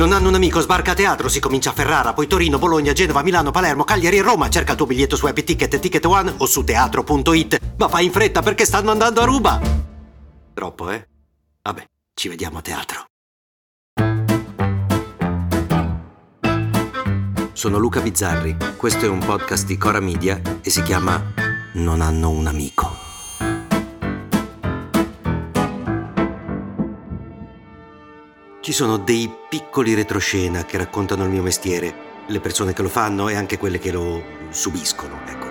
Non hanno un amico, sbarca a teatro, si comincia a Ferrara, poi Torino, Bologna, Genova, Milano, Palermo, Cagliari e Roma. Cerca il tuo biglietto su Happy Ticket, Ticket One o su teatro.it. Ma fai in fretta perché stanno andando a ruba. Troppo, eh? Vabbè, ci vediamo a teatro. Sono Luca Bizzarri, questo è un podcast di Cora Media e si chiama Non hanno un amico. Ci sono dei piccoli retroscena che raccontano il mio mestiere, le persone che lo fanno e anche quelle che lo subiscono, ecco.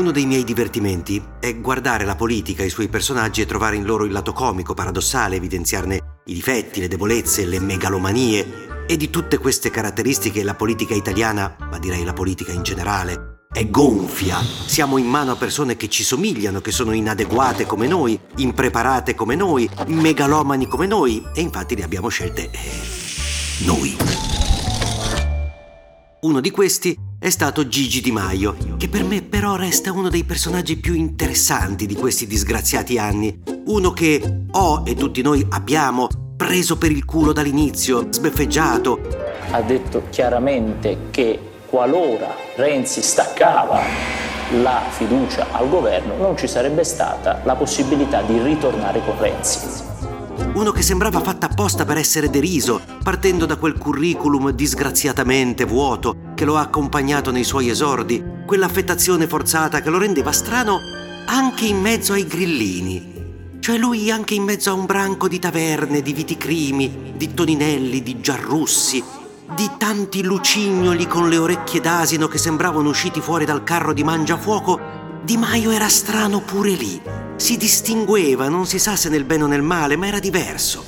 Uno dei miei divertimenti è guardare la politica e i suoi personaggi e trovare in loro il lato comico, paradossale, evidenziarne i difetti, le debolezze, le megalomanie e di tutte queste caratteristiche la politica italiana, ma direi la politica in generale, è gonfia. Siamo in mano a persone che ci somigliano, che sono inadeguate come noi, impreparate come noi, megalomani come noi e infatti le abbiamo scelte eh, noi. Uno di questi è stato Gigi Di Maio, che per me però resta uno dei personaggi più interessanti di questi disgraziati anni. Uno che ho e tutti noi abbiamo preso per il culo dall'inizio, sbeffeggiato. Ha detto chiaramente che qualora Renzi staccava la fiducia al governo non ci sarebbe stata la possibilità di ritornare con Renzi. Uno che sembrava fatta apposta per essere deriso, partendo da quel curriculum disgraziatamente vuoto che lo ha accompagnato nei suoi esordi, quell'affettazione forzata che lo rendeva strano anche in mezzo ai grillini, cioè lui anche in mezzo a un branco di taverne, di viticrimi, di toninelli, di giarrussi, di tanti lucignoli con le orecchie d'asino che sembravano usciti fuori dal carro di mangiafuoco, Di Maio era strano pure lì. Si distingueva, non si sa se nel bene o nel male, ma era diverso.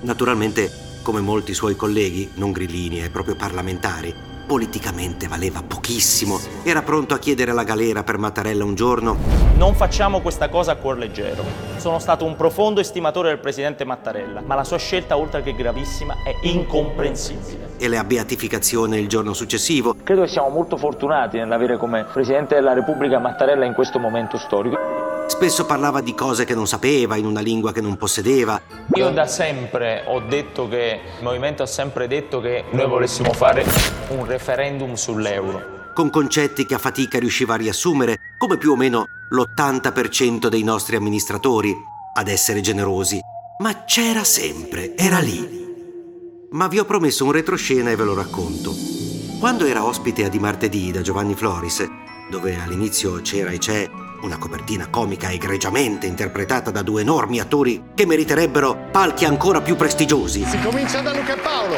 Naturalmente, come molti suoi colleghi, non grillini e proprio parlamentari, politicamente valeva pochissimo. Era pronto a chiedere la galera per Mattarella un giorno. Non facciamo questa cosa a cuor leggero. Sono stato un profondo estimatore del presidente Mattarella, ma la sua scelta, oltre che gravissima, è incomprensibile. E la beatificazione il giorno successivo. Credo che siamo molto fortunati nell'avere come presidente della Repubblica Mattarella in questo momento storico. Spesso parlava di cose che non sapeva, in una lingua che non possedeva. Io da sempre ho detto che, il movimento ha sempre detto che noi volessimo fare un referendum sull'euro. Con concetti che a fatica riusciva a riassumere, come più o meno l'80% dei nostri amministratori, ad essere generosi. Ma c'era sempre, era lì. Ma vi ho promesso un retroscena e ve lo racconto. Quando era ospite a Di Martedì da Giovanni Floris, dove all'inizio c'era e c'è una copertina comica egregiamente interpretata da due enormi attori che meriterebbero palchi ancora più prestigiosi. Si comincia da Luca Paolo.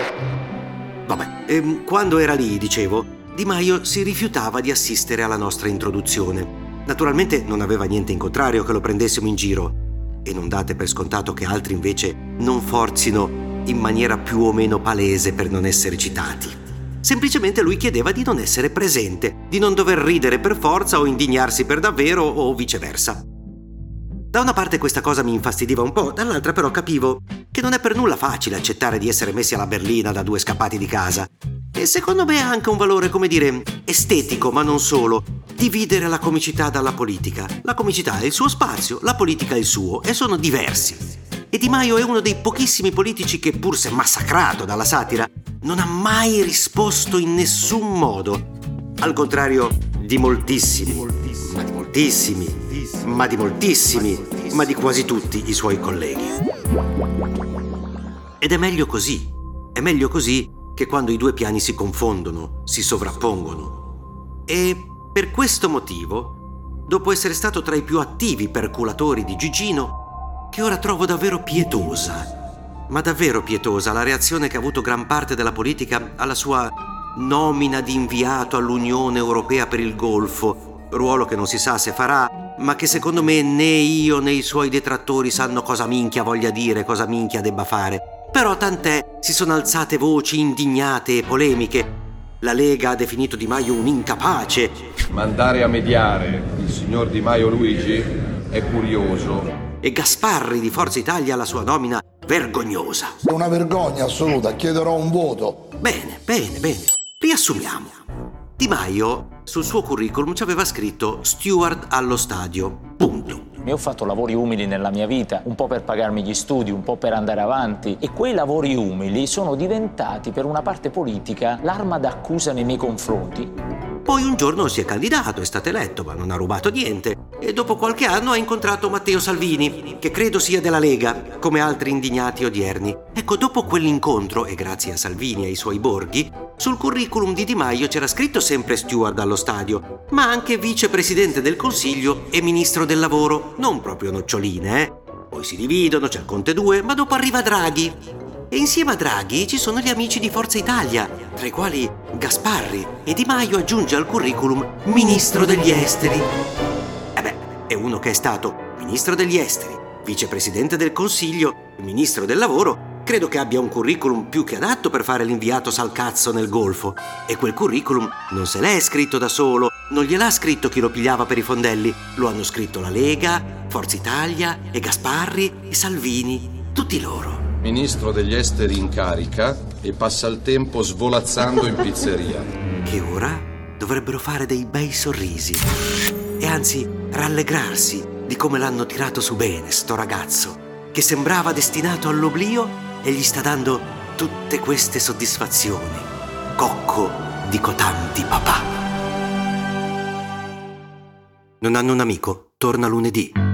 Vabbè, ehm, quando era lì, dicevo, Di Maio si rifiutava di assistere alla nostra introduzione. Naturalmente non aveva niente in contrario che lo prendessimo in giro. E non date per scontato che altri invece non forzino in maniera più o meno palese per non essere citati. Semplicemente lui chiedeva di non essere presente, di non dover ridere per forza o indignarsi per davvero o viceversa. Da una parte questa cosa mi infastidiva un po', dall'altra però capivo che non è per nulla facile accettare di essere messi alla berlina da due scappati di casa. E secondo me ha anche un valore, come dire, estetico, ma non solo. Dividere la comicità dalla politica. La comicità è il suo spazio, la politica è il suo, e sono diversi. E Di Maio è uno dei pochissimi politici che, pur se massacrato dalla satira, non ha mai risposto in nessun modo. Al contrario di moltissimi, ma di moltissimi, ma di moltissimi, ma di quasi tutti i suoi colleghi. Ed è meglio così. È meglio così che quando i due piani si confondono, si sovrappongono. E per questo motivo, dopo essere stato tra i più attivi perculatori di Gigino, che ora trovo davvero pietosa ma davvero pietosa la reazione che ha avuto gran parte della politica alla sua nomina di inviato all'Unione Europea per il Golfo, ruolo che non si sa se farà, ma che secondo me né io né i suoi detrattori sanno cosa minchia voglia dire, cosa minchia debba fare. Però tant'è, si sono alzate voci indignate e polemiche. La Lega ha definito Di Maio un incapace. Mandare a mediare il signor Di Maio Luigi è curioso. E Gasparri di Forza Italia la sua nomina vergognosa. È una vergogna assoluta, chiederò un voto. Bene, bene, bene. Riassumiamo. Di Maio sul suo curriculum ci aveva scritto steward allo stadio. Punto. Mi ho fatto lavori umili nella mia vita, un po' per pagarmi gli studi, un po' per andare avanti e quei lavori umili sono diventati per una parte politica l'arma d'accusa nei miei confronti. Poi un giorno si è candidato, è stato eletto, ma non ha rubato niente. E dopo qualche anno ha incontrato Matteo Salvini, che credo sia della Lega, come altri indignati odierni. Ecco, dopo quell'incontro, e grazie a Salvini e ai suoi borghi, sul curriculum di Di Maio c'era scritto sempre steward allo stadio, ma anche vicepresidente del Consiglio e ministro del lavoro. Non proprio noccioline, eh? Poi si dividono, c'è il Conte 2, ma dopo arriva Draghi. E insieme a Draghi ci sono gli amici di Forza Italia, tra i quali Gasparri, e Di Maio aggiunge al curriculum Ministro degli Esteri. E è uno che è stato Ministro degli Esteri, Vicepresidente del Consiglio, Ministro del Lavoro, credo che abbia un curriculum più che adatto per fare l'inviato salcazzo nel Golfo. E quel curriculum non se l'è scritto da solo, non gliel'ha scritto chi lo pigliava per i fondelli, lo hanno scritto la Lega, Forza Italia e Gasparri e Salvini, tutti loro ministro degli esteri in carica e passa il tempo svolazzando in pizzeria. Che ora dovrebbero fare dei bei sorrisi e anzi rallegrarsi di come l'hanno tirato su bene, sto ragazzo, che sembrava destinato all'oblio e gli sta dando tutte queste soddisfazioni. Cocco di cotanti papà. Non hanno un amico, torna lunedì.